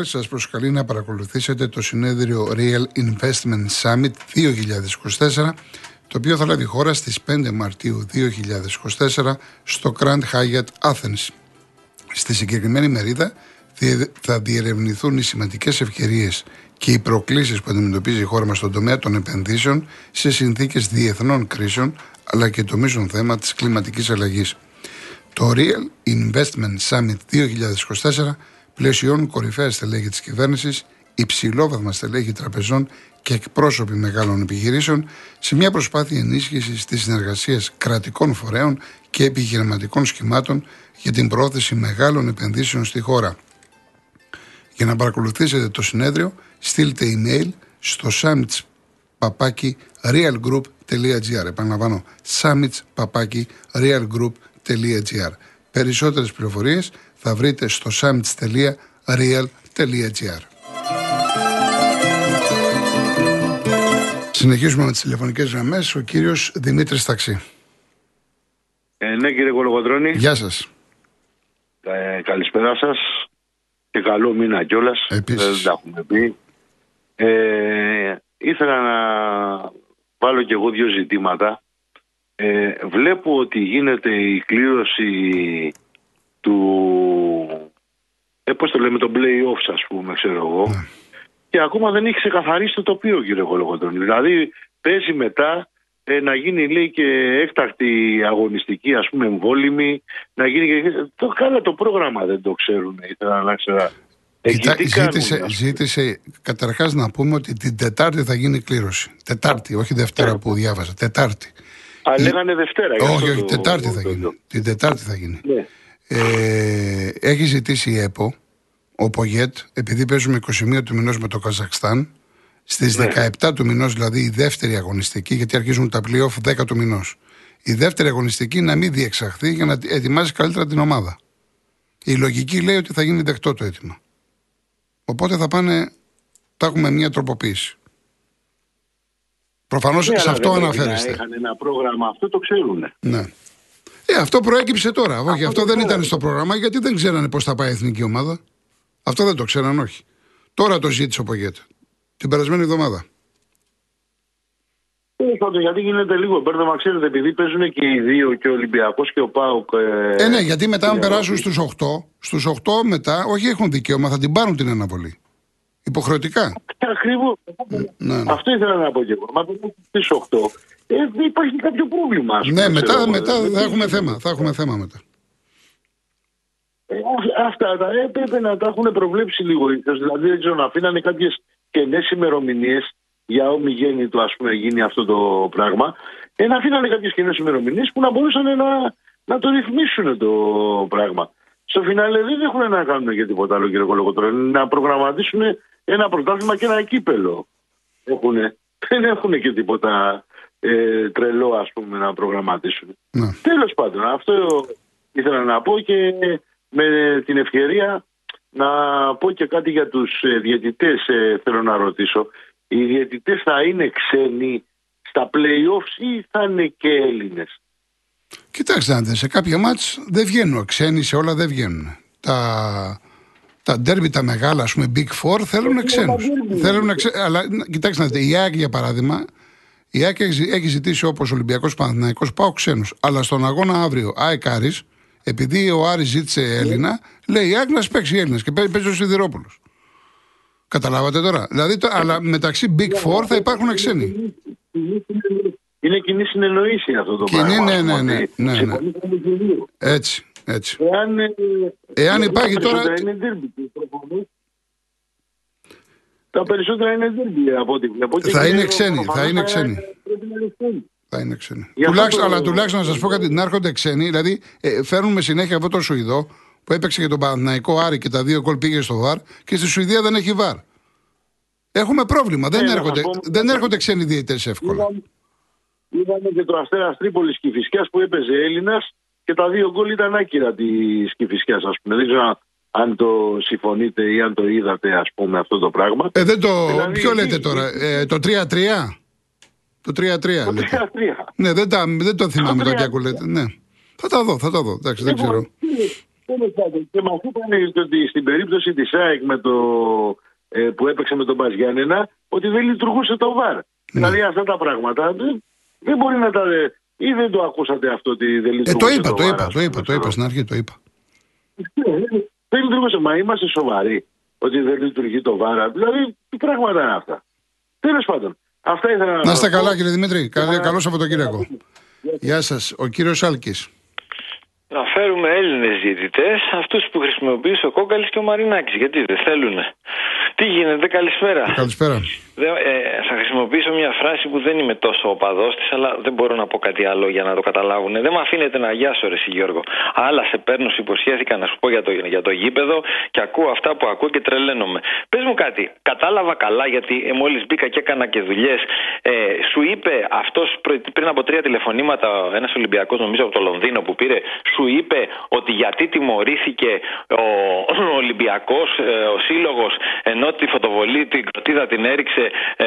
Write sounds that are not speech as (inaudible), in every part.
Real σας προσκαλεί να παρακολουθήσετε το συνέδριο Real Investment Summit 2024 το οποίο θα λάβει χώρα στις 5 Μαρτίου 2024 στο Grand Hyatt Athens. Στη συγκεκριμένη μερίδα θα διερευνηθούν οι σημαντικές ευκαιρίες και οι προκλήσεις που αντιμετωπίζει η χώρα μας στον τομέα των επενδύσεων σε συνθήκες διεθνών κρίσεων αλλά και το μείζον θέμα της κλιματικής αλλαγής. Το Real Investment Summit 2024 πλαισιώνουν κορυφαία στελέχη της κυβέρνησης, υψηλόβαθμα στελέχη τραπεζών και εκπρόσωποι μεγάλων επιχειρήσεων σε μια προσπάθεια ενίσχυσης της συνεργασίας κρατικών φορέων και επιχειρηματικών σχημάτων για την πρόθεση μεγάλων επενδύσεων στη χώρα. Για να παρακολουθήσετε το συνέδριο, στείλτε email στο summits realgroup.gr. Επαναλαμβάνω, summits realgroup.gr. Περισσότερες πληροφορίες θα βρείτε στο summits.real.gr. Συνεχίζουμε με τις τηλεφωνικές γραμμές. Ο κύριος Δημήτρης Ταξί. Ε, ναι κύριε Κολογοντρώνη. Γεια σας. Ε, καλησπέρα σας και καλό μήνα κιόλας. Δεν τα έχουμε πει. Ε, ήθελα να βάλω κι εγώ δύο ζητήματα. Ε, βλέπω ότι γίνεται η κλήρωση του ε, πώς το λέμε, το play-offs ας πούμε, ξέρω εγώ. Ναι. Και ακόμα δεν έχει ξεκαθαρίσει το τοπίο, κύριε Κολογοντώνη. Δηλαδή, παίζει μετά ε, να γίνει, λέει, και έκτακτη αγωνιστική, ας πούμε, εμβόλυμη, να γίνει και... Το καλά το πρόγραμμα δεν το ξέρουν, ήθελα να ξέρω. Κοιτά, ζήτησε, ζήτησε καταρχάς να πούμε ότι την Τετάρτη θα γίνει κλήρωση. Τετάρτη, όχι Δευτέρα που διάβασα. Τετάρτη. Α, λέγανε Δευτέρα. Όχι, όχι, Τετάρτη θα γίνει. Την Τετάρτη θα γίνει. Ναι. Ε, έχει ζητήσει η ΕΠΟ, ο Πογέτ, επειδή παίζουμε 21 του μηνός με το Καζακστάν, στις 17 ναι. του μηνός, δηλαδή η δεύτερη αγωνιστική, γιατί αρχίζουν τα playoff 10 του μηνός. Η δεύτερη αγωνιστική να μην διεξαχθεί για να ετοιμάζει καλύτερα την ομάδα. Η λογική λέει ότι θα γίνει δεκτό το αίτημα. Οπότε θα πάνε, θα έχουμε μια τροποποίηση. Προφανώς ναι, σε αυτό αναφέρεστε. Είχαν ένα πρόγραμμα, αυτό το ξέρουν. Ναι. Ε, αυτό προέκυψε τώρα. Αυτό όχι, αυτό δεν ήταν στο πρόγραμμα γιατί δεν ξέρανε πώς θα πάει η εθνική ομάδα. Αυτό δεν το ξέραν, όχι. Τώρα το ζήτησε ο Πογέτ. Την περασμένη εβδομάδα. Τέλο γιατί γίνεται λίγο μπέρδεμα, ξέρετε, επειδή παίζουν και οι δύο, και ο Ολυμπιακός και ο Πάουκ. Ε, ε, ναι, γιατί μετά, αν περάσουν στους 8, στους 8 μετά, όχι έχουν δικαίωμα, θα την πάρουν την αναβολή. Υποχρεωτικά. Ακριβώς. Ναι, ναι. Αυτό ήθελα να πω και εγώ. Μα δεν στις 8. Ε, υπάρχει κάποιο πρόβλημα. ναι, μετά, μετά θα έχουμε θέμα. Θα έχουμε θέμα μετά. Ε, αυτά τα έπρεπε να τα έχουν προβλέψει λίγο. Δηλαδή, δεν ξέρω, να αφήνανε κάποιες κενές ημερομηνίες για ομιγέννητο, ας πούμε, γίνει αυτό το πράγμα. Ε, να αφήνανε κάποιες κενές ημερομηνίες που να μπορούσαν να, να το ρυθμίσουν το πράγμα. Στο φινάλε δεν έχουν να κάνουν για τίποτα άλλο, κύριε Κολοκοτρόνη. Να προγραμματίσουν ένα πρωτάθλημα και ένα κύπελο. Έχουνε. Δεν έχουν και τίποτα ε, τρελό, ας πούμε, να προγραμματίσουν. Ναι. Τέλος πάντων, αυτό ήθελα να πω και με την ευκαιρία να πω και κάτι για τους ε, διαιτητές ε, θέλω να ρωτήσω. Οι διαιτητές θα είναι ξένοι στα play-offs ή θα είναι και Έλληνες; Κοιτάξτε, σε κάποια μάτς δεν βγαίνουν ξένοι, σε όλα δεν βγαίνουν. Τα, τα ντέρμπι τα μεγάλα, ας πούμε, Big Four, θέλουν ξένους. Θέλουν ξέ... Αλλά κοιτάξτε, η ΑΕΚ για παράδειγμα, η ΑΕΚ έχει ζητήσει όπως ο Ολυμπιακός Παναθηναϊκός πάω ξένους. Αλλά στον αγώνα αύριο, ΑΕΚ Άρης, επειδή ο Άρης ζήτησε Έλληνα, λέει η ΑΕΚ να παίξει Έλληνα και παίζει ο Σιδηρόπουλος. Καταλάβατε τώρα. Δηλαδή, το, αλλά μεταξύ Big Four θα υπάρχουν ξένοι. Είναι κοινή συνεννοήση αυτό το κοινή, πράγμα. Ναι, ναι, ναι, ναι, ναι. Έτσι, έτσι. Εάν, ε, Εάν υπάρχει τώρα... Είναι τα περισσότερα είναι δίρμπι από ό,τι βλέπω. Θα είναι ξένοι, θα είναι ξένοι. Θα είναι ξένοι. Τουλάχιστον, αλλά τουλάχιστον να σας πω κάτι, να έρχονται ξένοι. Δηλαδή, ε, φέρνουμε συνέχεια αυτό το Σουηδό που έπαιξε για τον Παναθηναϊκό Άρη και τα δύο κολ πήγε στο ΒΑΡ και στη Σουηδία δεν έχει ΒΑΡ. Έχουμε πρόβλημα. Δεν, ναι, έρχονται, δεν έρχονται ξένοι διαιτητές εύκολα. Είδαμε και το Αστέρας Τρίπολης Κυφυσιά που έπαιζε Έλληνας και τα δύο γκολ ήταν άκυρα της Κυφυσιά, ας πούμε. Δεν ξέρω αν το συμφωνείτε ή αν το είδατε, ας πούμε, αυτό το πράγμα. Ε, δεν το... Δηλαδή, ποιο λέτε τώρα, ε, το 3-3? Το 3-3. Το 3-3. Ναι, δεν, τα, δεν το θυμάμαι το, το λέτε. Ναι. Θα τα δω, θα τα δω. Εντάξει, δεν λοιπόν, ξέρω. Και μα είπαν ότι στην περίπτωση της ΑΕΚ με το, ε, που έπαιξε με τον Παζιάννενα ότι δεν λειτουργούσε το ΒΑΡ. Ναι. Δηλαδή αυτά τα πράγματα δεν, δεν μπορεί να τα. ή δεν το ακούσατε αυτό ότι δεν λειτουργούσε. Ε, το είπα, το, είπα, το είπα, το είπα στην αρχή, το είπα. Δεν λειτουργούσε, μα είμαστε σοβαροί ότι δεν λειτουργεί το ΒΑΡ. Δηλαδή, τι πράγματα είναι αυτά. Τέλος πάντων. Αυτά ήθελα να είστε καλά, κύριε Δημήτρη. Καλό Σαββατοκύριακο. Γεια σας. Ο κύριος Άλκης να φέρουμε Έλληνες διαιτητές, αυτούς που χρησιμοποιήσει ο Κόκαλη και ο Μαρινάκης. Γιατί δεν θέλουν. Τι γίνεται, καλησπέρα. Καλησπέρα. Ε, θα χρησιμοποιήσω μια φράση που δεν είμαι τόσο οπαδός της, αλλά δεν μπορώ να πω κάτι άλλο για να το καταλάβουν. Δεν με αφήνετε να γιάσω, ρε Γιώργο. Άλλα σε παίρνω, σου υποσχέθηκα να σου πω για το, για το γήπεδο και ακούω αυτά που ακούω και τρελαίνομαι. Πες μου κάτι, κατάλαβα καλά γιατί ε, μόλις μπήκα και έκανα και δουλειές. Ε, σου είπε αυτός πριν από τρία τηλεφωνήματα, ένας Ολυμπιακός νομίζω από το Λονδίνο που πήρε, σου είπε ότι γιατί τιμωρήθηκε ο, (clears throat) ο Ολυμπιακός, ε, ο σύλλογος, ενώ τη φωτοβολή, την κροτίδα την έριξε ε,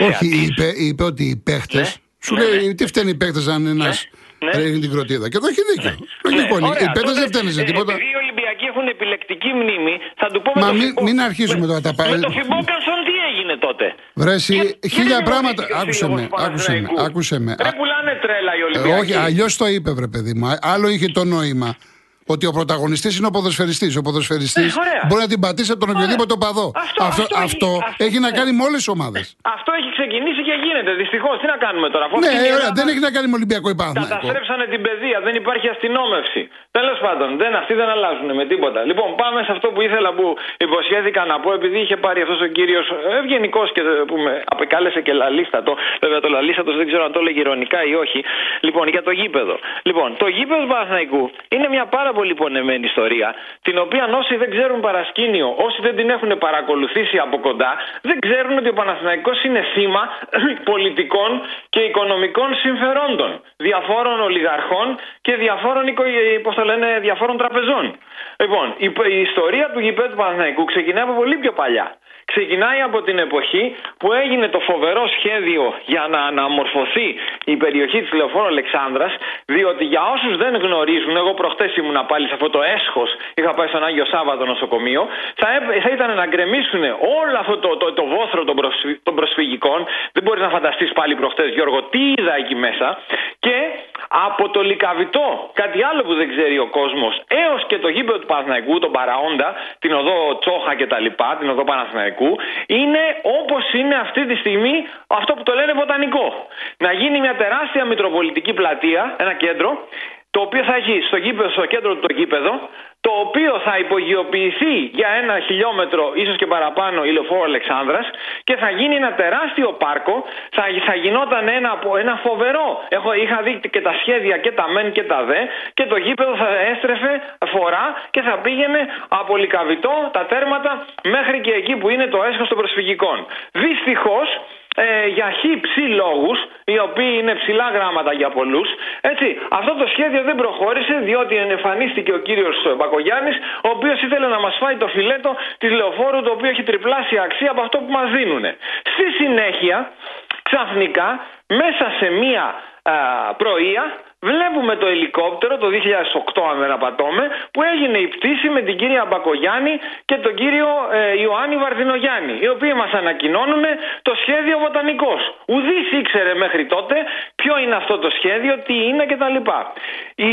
ε, Όχι, είπε, είπε ότι οι παίχτες, ναι. σου λέει ναι. τι φταίνει οι παίχτες αν ένας ναι. ρίχνει την κροτίδα. Και εδώ έχει δίκιο. Ναι. Λοιπόν, ναι. οι παίχτες δεν φταίνουν σε τίποτα. Επειδή οι Ολυμπιακοί έχουν επιλεκτική μνήμη, θα του πούμε Μα το μην, μην αρχίσουμε τώρα τα πάμε. Με το Φιμπόκανσον τι έγινε τότε; Βρέσει, χίλια πράγματα. Άκουσε με, άκουσε με, άκουσε με. Δεν πουλάνε τρέλα οι Ολυμπιακοί. Όχι, αλλιώς το είπε, βρε παιδί μου. Άλλο είχε το νόημα ότι ο πρωταγωνιστής είναι ο ποδοσφαιριστής. Ο ποδοσφαιριστής ε, μπορεί να την πατήσει από τον οποιοδήποτε οπαδό. Αυτό, αυτό, αυτό, αυτό έχει, να κάνει με όλες τις ομάδες. Αυτό έχει ξεκινήσει και γίνεται. Δυστυχώς τι να κάνουμε τώρα. ναι, ωραία, δεν έχει να κάνει με Ολυμπιακό υπάθμο. Καταστρέψανε την παιδεία, δεν υπάρχει αστυνόμευση. Τέλος πάντων, δεν, αυτοί δεν αλλάζουν με τίποτα. Λοιπόν, πάμε σε αυτό που ήθελα που υποσχέθηκα να πω, επειδή είχε πάρει αυτός ο κύριος ευγενικός και που με απεκάλεσε και λαλίστατο. Βέβαια, το λαλίστατος δεν ξέρω αν το έλεγε ηρωνικά ή όχι. Λοιπόν, για το γήπεδο. Λοιπόν, το γήπεδο Παναθναϊκού είναι μια πάρα πολύ πονεμένη ιστορία, την οποία όσοι δεν ξέρουν παρασκήνιο, όσοι δεν την έχουν παρακολουθήσει από κοντά, δεν ξέρουν ότι ο Παναθηναϊκός είναι θύμα (clears throat) πολιτικών και οικονομικών συμφερόντων διαφόρων ολιγαρχών και διαφόρων, πώς το λένε, διαφόρων τραπεζών. Λοιπόν, η, η ιστορία του γηπέδου Παναθηναϊκού ξεκινάει από πολύ πιο παλιά. Ξεκινάει από την εποχή που έγινε το φοβερό σχέδιο για να αναμορφωθεί η περιοχή της Λεωφόρου Αλεξάνδρας διότι για όσους δεν γνωρίζουν, εγώ προχτές ήμουνα πάλι σε αυτό το έσχος, είχα πάει στον Άγιο Σάββατο νοσοκομείο, θα, θα ήταν να γκρεμίσουν όλο αυτό το, το, το βόθρο των, των προσφυγικών. Δεν μπορείς να φανταστείς πάλι προχτές Γιώργο τι είδα εκεί μέσα και από το Λικαβιτό, κάτι άλλο που δεν ξέρει ο κόσμος, έως και το γήπεδο του Παναθηναϊκού, τον Παραόντα, την οδό Τσόχα κτλ, την οδό Παναθηναϊκού, είναι όπως είναι αυτή τη στιγμή αυτό που το λένε βοτανικό. Να γίνει μια τεράστια μητροπολιτική πλατεία, ένα κέντρο, το οποίο θα έχει στο, γήπεδο, στο κέντρο του το γήπεδο, το οποίο θα υπογειοποιηθεί για ένα χιλιόμετρο, ίσως και παραπάνω, ηλιοφόρο Αλεξάνδρας και θα γίνει ένα τεράστιο πάρκο, θα, θα γινόταν ένα, ένα φοβερό, Έχω, είχα δει και τα σχέδια και τα μεν και τα δε και το γήπεδο θα έστρεφε φορά και θα πήγαινε από λικαβιτό τα τέρματα μέχρι και εκεί που είναι το έσχος των προσφυγικών. Δυστυχώς ε, για χύψη λόγους, οι οποίοι είναι ψηλά γράμματα για πολλούς. Έτσι, αυτό το σχέδιο δεν προχώρησε διότι εμφανίστηκε ο κύριος Μπακογιάννης, ο οποίος ήθελε να μας φάει το φιλέτο της λεωφόρου, το οποίο έχει τριπλάσια αξία από αυτό που μας δίνουν. Στη συνέχεια, ξαφνικά, μέσα σε μία α, πρωία, Βλέπουμε το ελικόπτερο το 2008, αν δεν απατώμε, που έγινε η πτήση με την κυρία Μπακογιάννη και τον κύριο ε, Ιωάννη Βαρδινογιάννη, οι οποίοι μας ανακοινώνουν το σχέδιο βοτανικός. Ουδής ήξερε μέχρι τότε ποιο είναι αυτό το σχέδιο, τι είναι κτλ. Οι...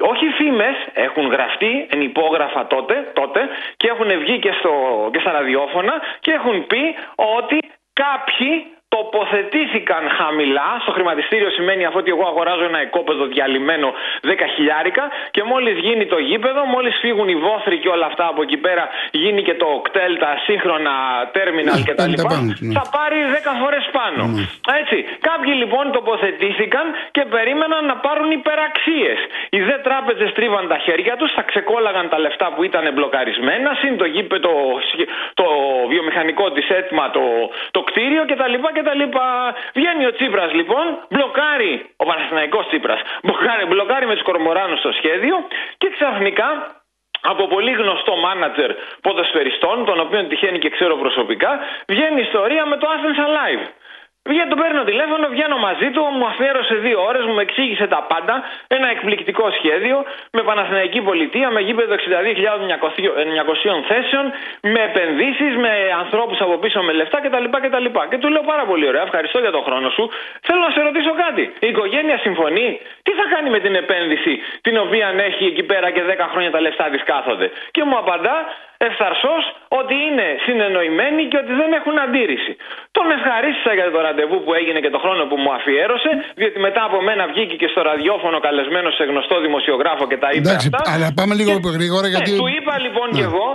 Όχι φήμες έχουν γραφτεί, εν υπόγραφα τότε, τότε και έχουν βγει και, στο... και στα ραδιόφωνα και έχουν πει ότι κάποιοι τοποθετήθηκαν χαμηλά. Στο χρηματιστήριο σημαίνει αυτό ότι εγώ αγοράζω ένα οικόπεδο διαλυμένο 10 χιλιάρικα και μόλις γίνει το γήπεδο, μόλις φύγουν οι βόθροι και όλα αυτά από εκεί πέρα, γίνει και το κτέλ, τα σύγχρονα τέρμιναλ ναι, κτλ. Ναι. Θα πάρει 10 φορές πάνω. Ναι. Έτσι. Κάποιοι λοιπόν τοποθετήθηκαν και περίμεναν να πάρουν υπεραξίες. Οι δε τράπεζες τρίβαν τα χέρια τους, θα ξεκόλαγαν τα λεφτά που ήταν μπλοκαρισμένα, συν το γήπεδο, το, το βιομηχανικό της έτοιμα, το, το κτίριο κτλ. Βγαίνει ο Τσίπρας λοιπόν, μπλοκάρει, ο Παναθηναϊκός Τσίπρας, μπλοκάρει, μπλοκάρει με τους κορμοράνους το σχέδιο και ξαφνικά από πολύ γνωστό μάνατζερ ποδοσφαιριστών, τον οποίο τυχαίνει και ξέρω προσωπικά, βγαίνει η ιστορία με το Athens Alive. Βγαίνω, τον παίρνω τηλέφωνο, βγαίνω μαζί του, μου αφιέρωσε δύο ώρες, μου εξήγησε τα πάντα. Ένα εκπληκτικό σχέδιο με Παναθηναϊκή Πολιτεία, με γήπεδο 62.900 θέσεων, με επενδύσεις, με ανθρώπους από πίσω με λεφτά κτλ. κτλ. Και του λέω πάρα πολύ ωραία, ευχαριστώ για τον χρόνο σου. Θέλω να σε ρωτήσω κάτι. Η οικογένεια συμφωνεί; Τι θα κάνει με την επένδυση την οποία έχει εκεί πέρα και 10 χρόνια τα λεφτά της κάθονται; Και μου απαντά, ευθαρσώ ότι είναι συνεννοημένοι και ότι δεν έχουν αντίρρηση. Τον ευχαρίστησα για το ραντεβού που έγινε και το χρόνο που μου αφιέρωσε, διότι μετά από μένα βγήκε και στο ραδιόφωνο καλεσμένο σε γνωστό δημοσιογράφο και τα είπε Εντάξει, αυτά. αλλά πάμε λίγο και... γρήγορα γιατί. Ναι, του είπα λοιπόν ναι. και εγώ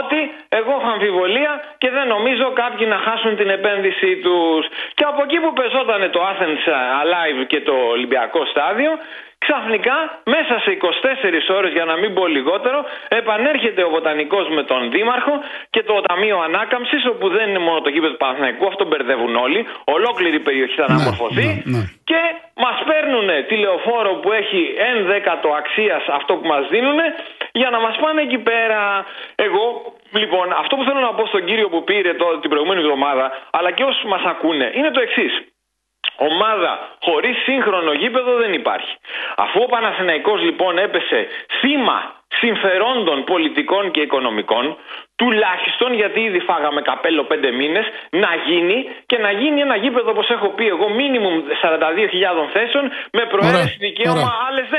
ότι εγώ έχω αμφιβολία και δεν νομίζω κάποιοι να χάσουν την επένδυσή τους. Και από εκεί που πεζόταν το Athens Alive και το Ολυμπιακό στάδιο, Ξαφνικά, μέσα σε 24 ώρες, για να μην πω λιγότερο, επανέρχεται ο Βοτανικός με τον Δήμαρχο και το Ταμείο Ανάκαμψης, όπου δεν είναι μόνο το γήπεδο του Παναθηναϊκού, αυτό μπερδεύουν όλοι. Ολόκληρη η περιοχή θα ναι, αναμορφωθεί. Ναι, ναι. Και μας παίρνουν τηλεοφόρο που έχει 1 δέκατο αξίας αυτό που μας δίνουν για να μας πάνε εκεί πέρα. Εγώ, λοιπόν, αυτό που θέλω να πω στον κύριο που πήρε το, την προηγούμενη εβδομάδα, αλλά και όσους μας ακούνε, είναι το εξής. Ομάδα χωρίς σύγχρονο γήπεδο δεν υπάρχει. Αφού ο Παναθηναϊκός λοιπόν έπεσε θύμα συμφερόντων πολιτικών και οικονομικών, τουλάχιστον γιατί ήδη φάγαμε καπέλο πέντε μήνες, να γίνει και να γίνει ένα γήπεδο όπως έχω πει εγώ μίνιμουμ 42.000 θέσεων με προαίρεση δικαίωμα άλλες 10.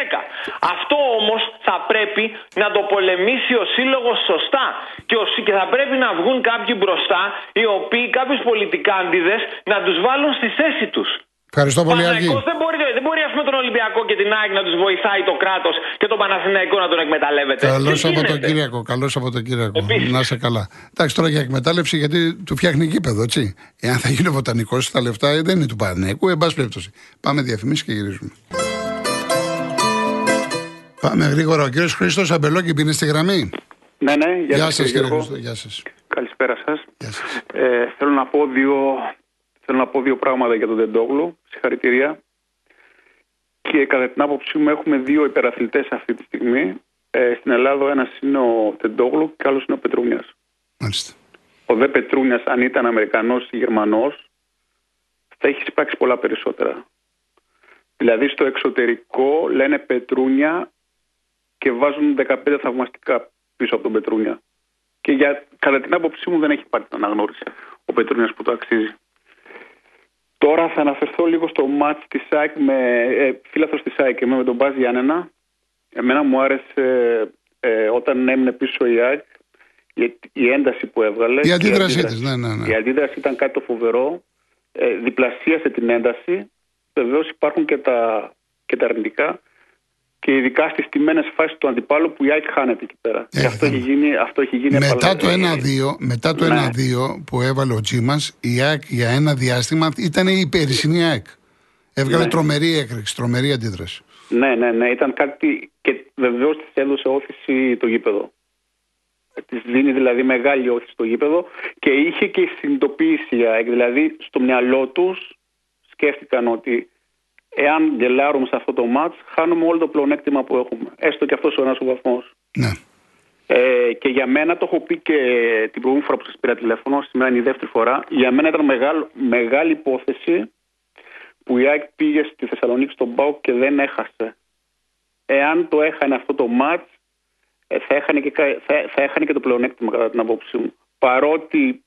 Αυτό όμως θα πρέπει να το πολεμήσει ο σύλλογος σωστά και, και θα πρέπει να βγουν κάποιοι μπροστά οι οποίοι κάποιους πολιτικάντιδες να τους βάλουν στη θέση τους. Ευχαριστώ πολύ, Αγγί. Δεν μπορεί, δεν μπορεί ας πούμε, τον Ολυμπιακό και την ΑΕΚ να τους βοηθάει το κράτος και τον Παναθηναϊκό να τον εκμεταλλεύεται. Καλό Σαββατοκύριακο. Καλό Σαββατοκύριακο. Να είσαι καλά. Εντάξει, τώρα για εκμετάλλευση γιατί του φτιάχνει γήπεδο, έτσι. Εάν θα γίνει βοτανικός, τα λεφτά δεν είναι του Παναθηναϊκού, εν πάση περιπτώσει. Πάμε διαφημίσεις και γυρίζουμε. Πάμε γρήγορα. Ο κύριος Χρήστος Αμπελόκη είναι στη γραμμή. Ναι, ναι, γεια, γεια σας, κύριε Χρήστο. Γεια σας. Καλησπέρα σας. Ε, θέλω να πω δύο Θέλω να πω δύο πράγματα για τον Τεντόγλου. Συγχαρητήρια. Και κατά την άποψή μου έχουμε δύο υπεραθλητές αυτή τη στιγμή. Ε, στην Ελλάδα ένας είναι ο Τεντόγλου και άλλος είναι ο Πετρούνιας. Ο Δε Πετρούνιας, αν ήταν Αμερικανός ή Γερμανός, θα έχει υπάρξει πολλά περισσότερα. Δηλαδή στο εξωτερικό λένε Πετρούνια και βάζουν 15 θαυμαστικά πίσω από τον Πετρούνια. Και για, κατά την άποψή μου δεν έχει πάρει την αναγνώριση ο Πετρούνιας που το αξίζει. Τώρα θα αναφερθώ λίγο στο μάτς της ΣΑΕΚ με ε, φίλαθος της ΣΑΕΚ με τον Μπάζ Γιάννενα. Εμένα μου άρεσε ε, όταν έμεινε πίσω η ΑΕΚ η ένταση που έβγαλε. Η αντίδρασή της, ναι, ναι, ναι. Η αντίδραση ήταν κάτι το φοβερό. Ε, διπλασίασε την ένταση. Βεβαίως υπάρχουν και τα, και τα αρνητικά και ειδικά στις τιμένες φάσεις του αντιπάλου που η ΑΕΚ χάνεται εκεί πέρα. Ε, αυτό, έχει γίνει, αυτό έχει γίνει μετά το 1-2 μετά το ναι. που έβαλε ο Τζίμας, η ΑΕΚ για ένα διάστημα ήταν η περσινή ΑΕΚ. Έβγαλε ναι. τρομερή έκρηξη, τρομερή αντίδραση. Ναι, ναι, ναι. Ήταν κάτι και βεβαίως της έδωσε όθηση το γήπεδο. Της δίνει δηλαδή μεγάλη όθηση στο γήπεδο και είχε και συνειδητοποίηση η ΑΕΚ. Δηλαδή στο μυαλό τους σκέφτηκαν ότι εάν γελάρουμε σε αυτό το μάτς, χάνουμε όλο το πλεονέκτημα που έχουμε. Έστω και αυτός ο ένας ο βαθμός. Ναι. Ε, και για μένα το έχω πει και την προηγούμενη φορά που σας πήρα τηλέφωνο, σήμερα είναι η δεύτερη φορά. Για μένα ήταν μεγάλη, μεγάλη υπόθεση που η ΑΕΚ πήγε στη Θεσσαλονίκη στον Πάο και δεν έχασε. Εάν το έχανε αυτό το μάτς, ε, θα έχανε και, θα, θα έχανε και το πλεονέκτημα κατά την απόψη μου. Παρότι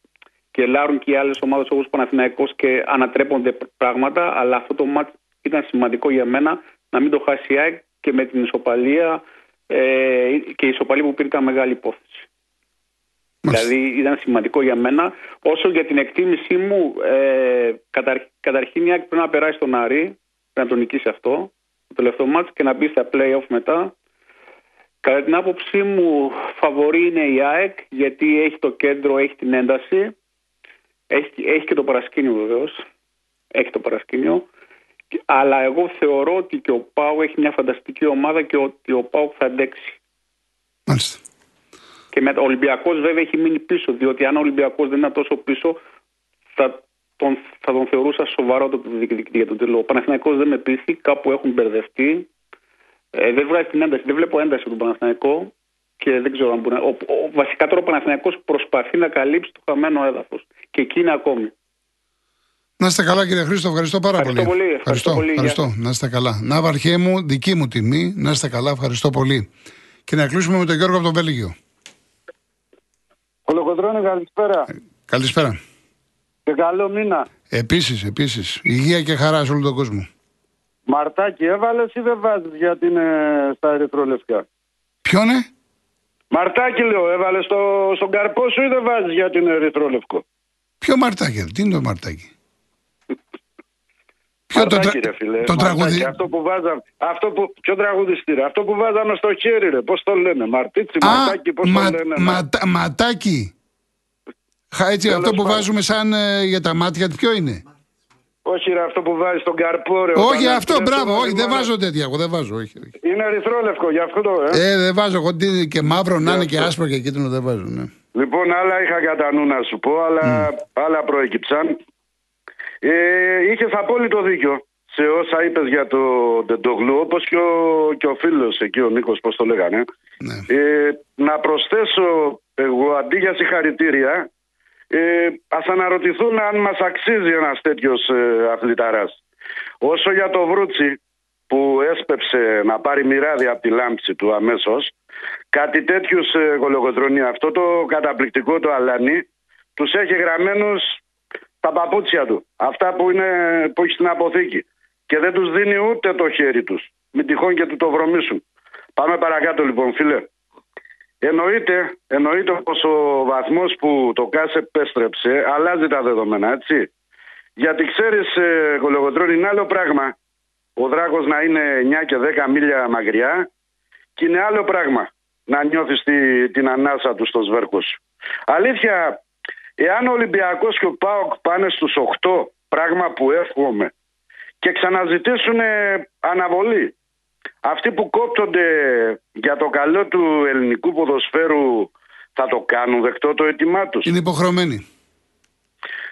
και λάρουν και οι άλλες ομάδες όπως ο Παναθηναϊκός και ανατρέπονται πράγματα, αλλά αυτό το μάτς ήταν σημαντικό για μένα να μην το χάσει η ΑΕΚ και με την ισοπαλία ε, και η ισοπαλία που πήρε ήταν μεγάλη υπόθεση. Δηλαδή ήταν σημαντικό για μένα. Όσο για την εκτίμησή μου, ε, καταρχήν η ΑΕΚ πρέπει να περάσει τον Άρη, πρέπει να τον νικήσει αυτό, το τελευταίο μάτς και να μπει στα play-off μετά. Κατά την άποψή μου, φαβορή είναι η ΑΕΚ, γιατί έχει το κέντρο, έχει την ένταση. Έχει, έχει και το παρασκήνιο βεβαίως. Έχει το παρασκήνιο. Αλλά εγώ θεωρώ ότι και ο Πάου έχει μια φανταστική ομάδα και ότι ο Πάου θα αντέξει. Μάλιστα. Και με, ο Ολυμπιακός βέβαια έχει μείνει πίσω, διότι αν ο Ολυμπιακός δεν ήταν τόσο πίσω, θα τον, θα τον θεωρούσα σοβαρό το διεκδικητή για τον τίτλο. Ο Παναθηναϊκός δεν με πείθει, κάπου έχουν μπερδευτεί. Ε, δεν βγάζει την ένταση, δεν βλέπω ένταση από τον Παναθηναϊκό και δεν ξέρω αν μπορεί να. Ο, ο, βασικά τώρα ο Παναθηναϊκός προσπαθεί να καλύψει το χαμένο έδαφος. Και εκεί είναι ακόμη. Να είστε καλά, κύριε Χρήστο, ευχαριστώ πάρα Ευχαριστώ πολύ. πολύ, ευχαριστώ πολύ, γεια ευχαριστώ. Να είστε καλά. Να βαρχέ μου, δική μου τιμή, να είστε καλά, ευχαριστώ πολύ. Και να κλείσουμε με τον Γιώργο από τον Βέλγιο. Κολοκοτρώνη, καλησπέρα. Καλησπέρα. Και καλό μήνα. Επίσης, επίσης. Υγεία και χαρά σε όλο τον κόσμο. Μαρτάκι έβαλες ή δεν βάζεις γιατί είναι στα ερυθρόλευκα. Ποιο είναι; Μαρτάκι λέω, έβαλες στο, στον καρπό σου ή δεν βάζεις γιατί είναι ερυθρόλευκο. Ποιο μαρτάκι, τι είναι το μαρτάκι. Ποιο Μαρτάκι, τρα- ρε φίλε. το Μαρτάκι, τραγουδί. Αυτό που βάζαμε. Αυτό που, ποιο τραγουδιστή, ρε. Αυτό που βάζαμε στο χέρι, ρε. Πώς το λένε. Μαρτίτσι, μαρτάκι, πώς μα- το λένε. ματα- ματάκι. Χα, έτσι, αυτό που πάντων. βάζουμε σαν ε, για τα μάτια, ποιο είναι; Όχι, ρε, αυτό που βάζει στον καρπό, ρε. όχι, όταν αυτό, έρθει, μπράβο, ρε, όχι, δεν μόνο- βάζω τέτοια. Εγώ δεν βάζω, όχι. όχι. Είναι ερυθρόλευκο, γι' αυτό το, ε. Ε, δεν βάζω. Εγώ τι- και μαύρο να είναι και αυτό. άσπρο και κίτρινο δεν βάζω. Ναι. Λοιπόν, άλλα είχα κατά νου να σου πω, αλλά άλλα προέκυψαν. Ε, είχες απόλυτο δίκιο σε όσα είπες για το Ντεντογλου, όπως και ο, και ο φίλος εκεί, ο Νίκος, πώς το λέγανε. Ναι. Ε, να προσθέσω εγώ, αντί για συγχαρητήρια, ε, ας αναρωτηθούν αν μας αξίζει ένας τέτοιος ε, αθληταράς. Όσο για το Βρούτσι που έσπεψε να πάρει μοιράδι από τη λάμψη του αμέσως, κάτι τέτοιους ε, κολογοτρονεί. Αυτό το καταπληκτικό το αλάνι τους έχει γραμμένους τα παπούτσια του. Αυτά που, είναι, που έχει στην αποθήκη. Και δεν τους δίνει ούτε το χέρι τους. Μην τυχόν και του το βρωμίσουν. Πάμε παρακάτω λοιπόν φίλε. Εννοείται, εννοείται πως ο βαθμός που το ΚΑΣ επέστρεψε αλλάζει τα δεδομένα, έτσι. Γιατί ξέρεις, ε, Κολογοτρώνη, είναι άλλο πράγμα ο δράκος να είναι 9 και 10 μίλια μακριά και είναι άλλο πράγμα να νιώθεις τη- την ανάσα του στο σβέρκος σου. Αλήθεια, εάν ο Ολυμπιακός και ο ΠΑΟΚ πάνε στους 8, πράγμα που εύχομαι, και ξαναζητήσουν ε, αναβολή, αυτοί που κόπτονται για το καλό του ελληνικού ποδοσφαίρου θα το κάνουν δεκτό το αίτημά τους. Είναι υποχρεωμένοι.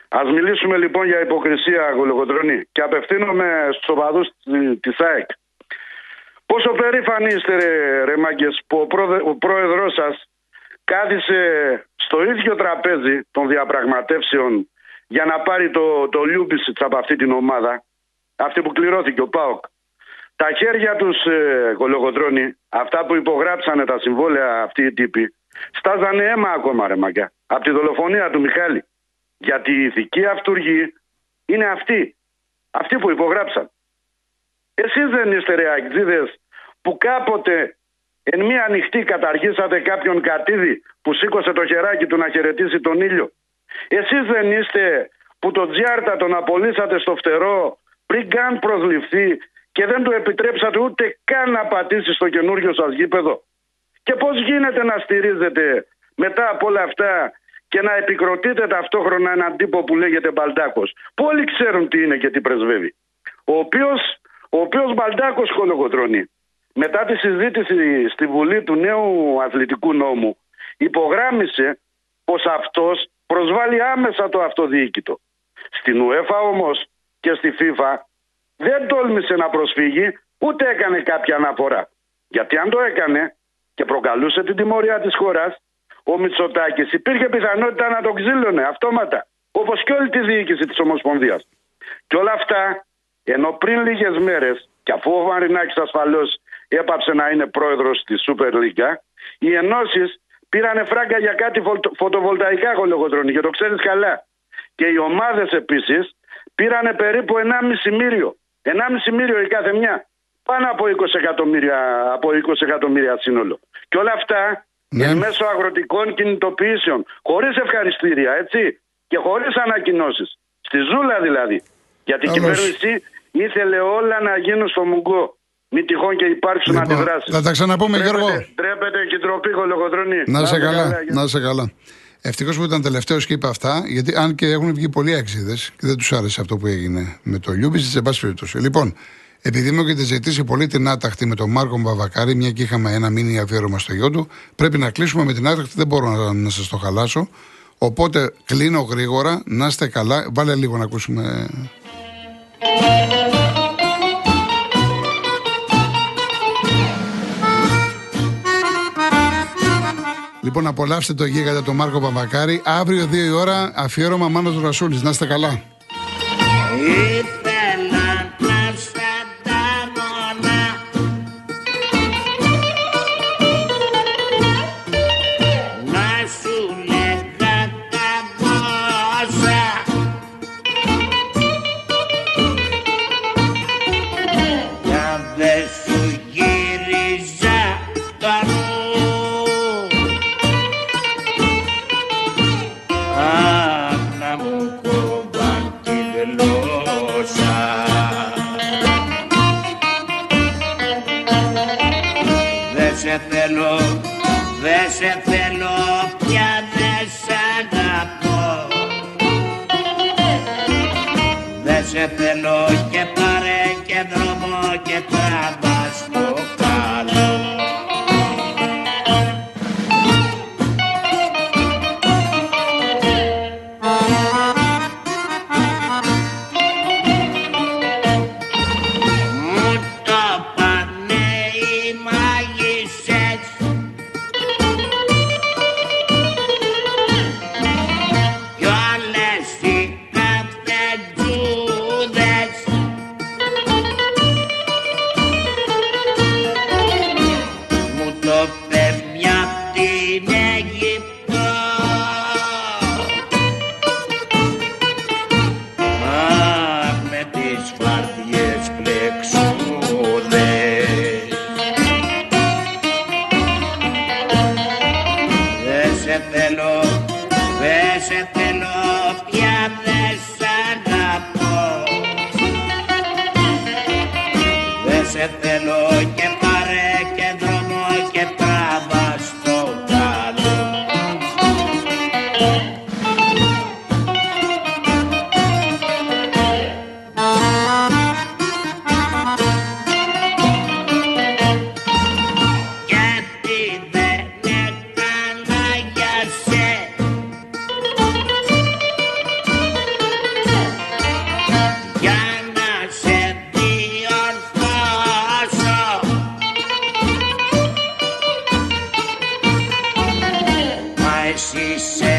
Ας μιλήσουμε λοιπόν για υποκρισία γολογοτρονή και απευθύνομαι στους οπαδούς τη- της ΑΕΚ. Πόσο περήφανοι είστε ρε, ρε μάγκες, που ο, πρόεδ, ο πρόεδρός σας κάθισε στο ίδιο τραπέζι των διαπραγματεύσεων για να πάρει το, το Λιούμπισιτς από αυτή την ομάδα, αυτή που κληρώθηκε ο ΠΑΟΚ. Τα χέρια τους ε, κολογοτρώνει, αυτά που υπογράψανε τα συμβόλαια αυτοί οι τύποι, στάζανε αίμα ακόμα ρε μαγκιά, από τη δολοφονία του Μιχάλη. Γιατί η ηθική αυτούργη είναι αυτή. Αυτοί που υπογράψαν. Εσείς δεν είστε ρε αγγίδες που κάποτε εν μία ανοιχτή καταργήσατε κάποιον κατίδι που σήκωσε το χεράκι του να χαιρετήσει τον ήλιο. Εσείς δεν είστε που το τζιάρτα τον απολύσατε στο φτερό πριν καν προσληφθεί και δεν του επιτρέψατε ούτε καν να πατήσει στο καινούριο σας γήπεδο. Και πώς γίνεται να στηρίζετε μετά από όλα αυτά και να επικροτείτε ταυτόχρονα έναν τύπο που λέγεται Μπαλτάκος. Που όλοι ξέρουν τι είναι και τι πρεσβεύει. Ο οποίος, ο οποίος Μπαλτάκος κολογοτρώνει μετά τη συζήτηση στη Βουλή του νέου αθλητικού νόμου υπογράμμισε πως αυτός προσβάλλει άμεσα το αυτοδιοίκητο. Στην UEFA όμως και στη FIFA δεν τόλμησε να προσφύγει ούτε έκανε κάποια αναφορά. Γιατί αν το έκανε και προκαλούσε την τιμωρία της χώρας, ο Μητσοτάκης υπήρχε πιθανότητα να τον ξύλωνε αυτόματα, όπως και όλη τη διοίκηση της Ομοσπονδίας. Και όλα αυτά, ενώ πριν λίγες μέρες, και αφού ο Μαρινάκης ασφαλώς έπαψε να είναι πρόεδρος της Super League, οι ενώσεις πήρανε φράγκα για κάτι φωτο- φωτοβολταϊκά κολογοτρώνη και το ξέρεις καλά. Και οι ομάδες επίσης πήρανε περίπου 1,5 μύριο. 1,5 μύριο η κάθε μια. Πάνω από 20 εκατομμύρια, από 20 εκατομμύρια σύνολο. Και όλα αυτά Ναι. εν μέσω αγροτικών κινητοποιήσεων. Χωρίς ευχαριστήρια, έτσι. Και χωρίς ανακοινώσεις. Στη ζούλα δηλαδή. Γιατί η Καλώς. κυβέρνηση ήθελε όλα να γίνουν στο μουγκό. Μην τυχόν και υπάρξουν Λοιπόν, αντιδράσεις. θα τα ξαναπούμε, Γιώργο. Τρέπεται, τρέπεται και ντροπή κολοκοτρώνη. Να είσαι καλά, για- να είσαι καλά. Ευτυχώς που ήταν τελευταίος και είπε αυτά, γιατί αν και έχουν βγει πολλοί αξίδες και δεν τους άρεσε αυτό που έγινε με το Λιούμπι, σε πάση περιπτώσει. Λοιπόν, επειδή μου έχετε ζητήσει πολύ την άταχτη με τον Μάρκο Μπαβακάρη, μια και είχαμε ένα μήνυμα αφιέρωμα στο γιο του, πρέπει να κλείσουμε με την άταχτη, δεν μπορώ να, να σας το χαλάσω. Οπότε κλείνω γρήγορα, να είστε καλά. Βάλε λίγο να ακούσουμε. Λοιπόν, απολαύστε το γίγαντα τον Μάρκο Παπακάρη. Αύριο 2 η ώρα αφιέρωμα Μάνος Ρασούλης. Να είστε καλά. she said.